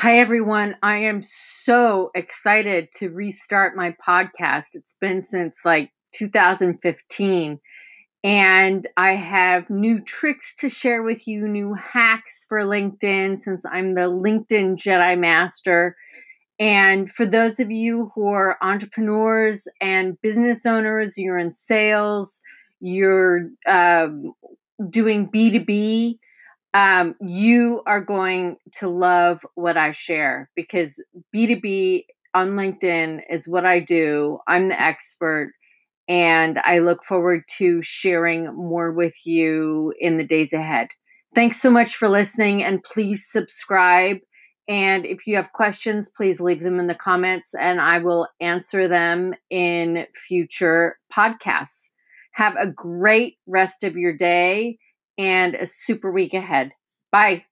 Hi, everyone. I am so excited to restart my podcast. It's been since like 2015. And I have new tricks to share with you, new hacks for LinkedIn since I'm the LinkedIn Jedi Master. And for those of you who are entrepreneurs and business owners, you're in sales, you're um, doing B2B, um, you are going to love what I share because B2B on LinkedIn is what I do. I'm the expert, and I look forward to sharing more with you in the days ahead. Thanks so much for listening, and please subscribe. And if you have questions, please leave them in the comments, and I will answer them in future podcasts. Have a great rest of your day and a super week ahead. Bye.